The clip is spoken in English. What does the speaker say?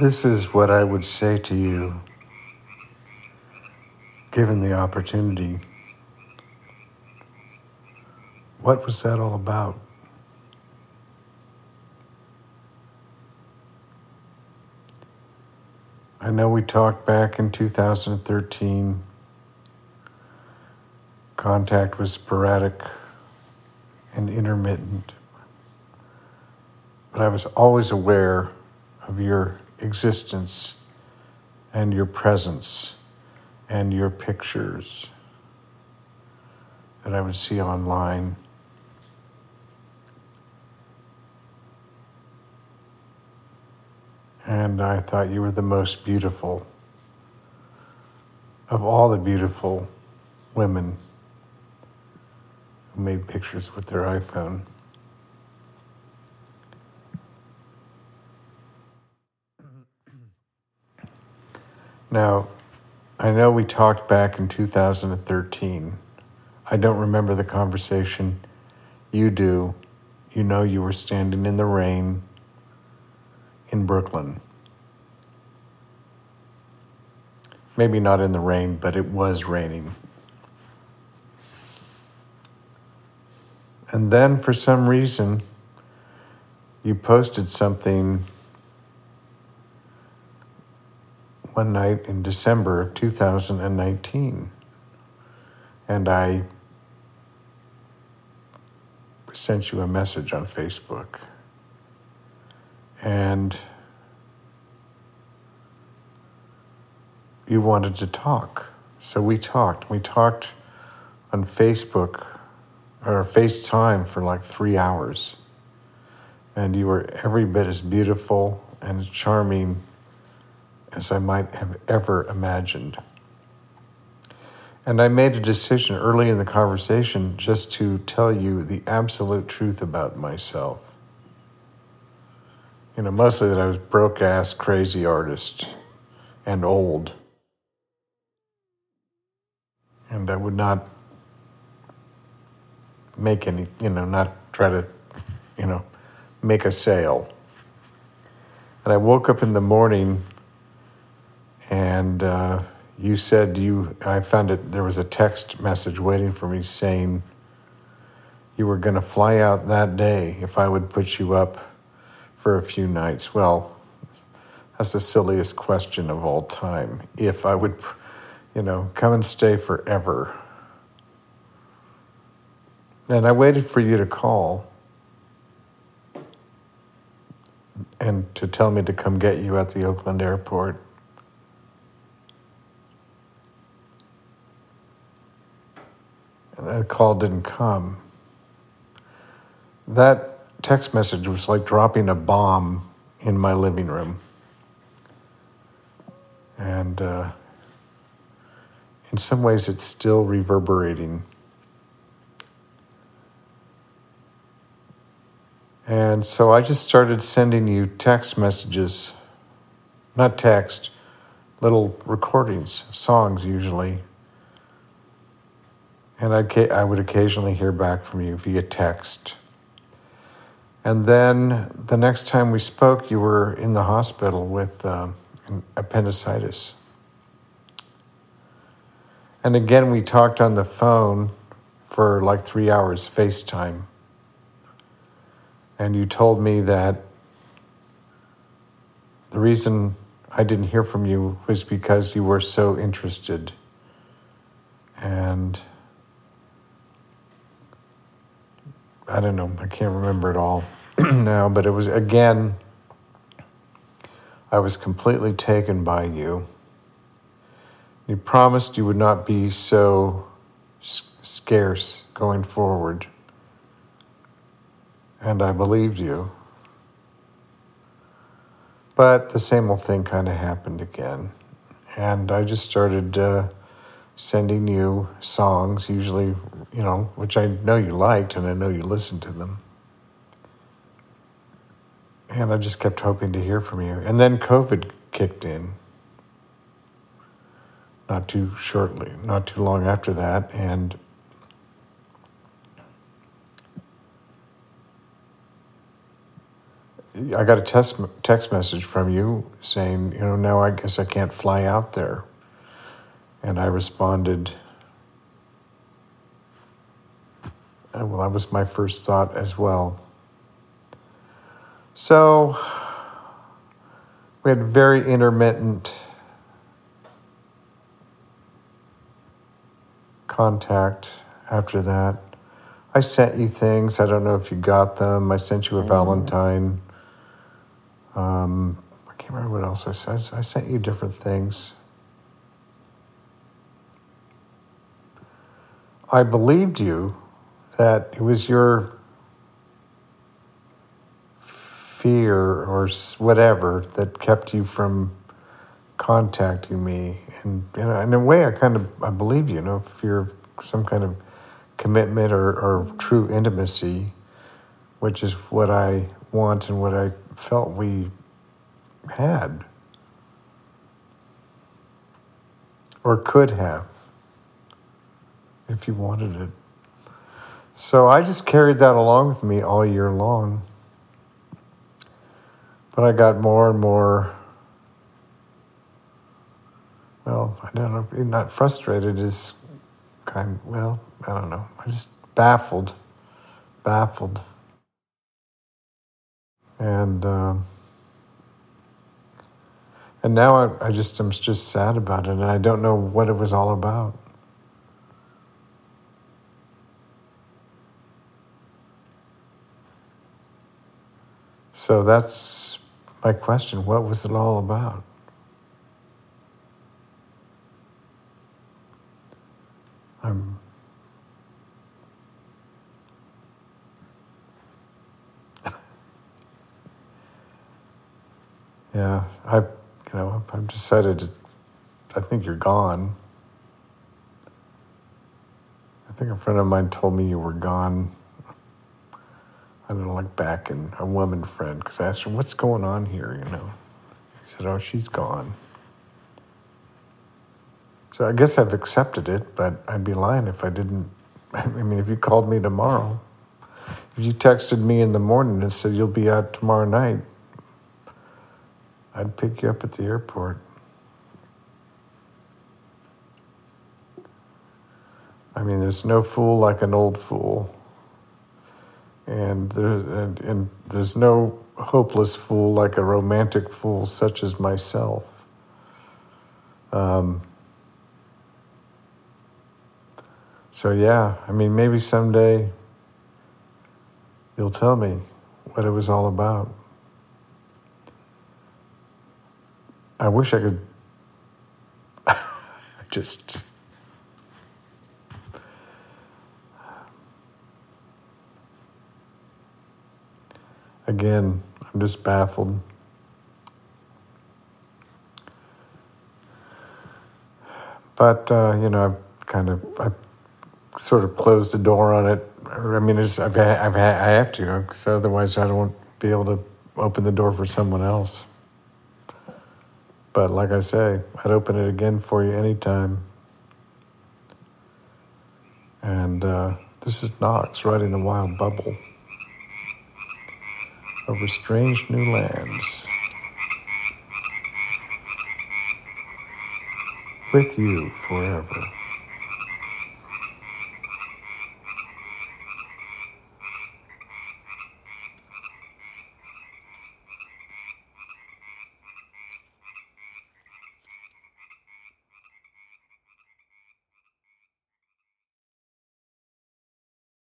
This is what I would say to you, given the opportunity. What was that all about? I know we talked back in 2013. Contact was sporadic and intermittent. But I was always aware of your existence and your presence and your pictures that I would see online. And I thought you were the most beautiful of all the beautiful women who made pictures with their iPhone. Now, I know we talked back in 2013. I don't remember the conversation. You do. You know you were standing in the rain in Brooklyn. Maybe not in the rain, but it was raining. And then for some reason, you posted something one night in December of 2019. And I sent you a message on Facebook. And you wanted to talk. So we talked. We talked on Facebook or FaceTime for like three hours. And you were every bit as beautiful and charming as I might have ever imagined. And I made a decision early in the conversation just to tell you the absolute truth about myself. You know, mostly that I was broke ass, crazy artist and old. And I would not make any, you know, not try to, you know, make a sale. And I woke up in the morning and uh, you said you, I found it, there was a text message waiting for me saying you were going to fly out that day if I would put you up for a few nights. Well, that's the silliest question of all time. If I would, you know, come and stay forever. And I waited for you to call and to tell me to come get you at the Oakland airport. And that call didn't come. That text message was like dropping a bomb in my living room. And uh, in some ways, it's still reverberating. And so I just started sending you text messages, not text, little recordings, songs usually and I'd, I would occasionally hear back from you via text. And then the next time we spoke, you were in the hospital with uh, appendicitis. And again, we talked on the phone for like three hours, FaceTime. And you told me that the reason I didn't hear from you was because you were so interested. And I don't know, I can't remember it all now, but it was again, I was completely taken by you. You promised you would not be so scarce going forward. And I believed you. But the same old thing kind of happened again. And I just started uh, sending you songs, usually, you know, which I know you liked and I know you listened to them. And I just kept hoping to hear from you. And then COVID kicked in. Not too shortly, not too long after that. And I got a text text message from you saying, you know, now I guess I can't fly out there. And I responded, and well, that was my first thought as well. So we had very intermittent contact after that. I sent you things. I don't know if you got them. I sent you a mm-hmm. Valentine. Um, I can't remember what else I said. I sent you different things. I believed you that it was your fear or whatever that kept you from contacting me. And in a way, I kind of I believe you, you know, fear of some kind of commitment or, or true intimacy, which is what I want and what I felt we had or could have if you wanted it. So I just carried that along with me all year long. But I got more and more, well, I don't know, not frustrated is kind, of, well, I don't know. I just baffled, baffled. And, um, and now I, I just am just sad about it, and I don't know what it was all about. So that's my question. What was it all about? I'm yeah, I you know, I've decided to, I think you're gone. I think a friend of mine told me you were gone I don't know, like back in a woman friend, because I asked her, what's going on here, you know? He said, oh, she's gone. So I guess I've accepted it, but I'd be lying if I didn't. I mean, if you called me tomorrow, if you texted me in the morning and said, you'll be out tomorrow night, I'd pick you up at the airport. I mean, there's no fool like an old fool and, there, and, and there's no hopeless fool like a romantic fool such as myself. Um, so, yeah, I mean, maybe someday you'll tell me what it was all about. I wish I could just Again, I'm just baffled. But, uh, you know, I've kind of, I've sort of closed the door on it. I mean, I've, I've, I have to, because otherwise I don't be able to open the door for someone else. But like I say, I'd open it again for you anytime. And uh, this is Knox riding the wild bubble over strange new lands. With you forever.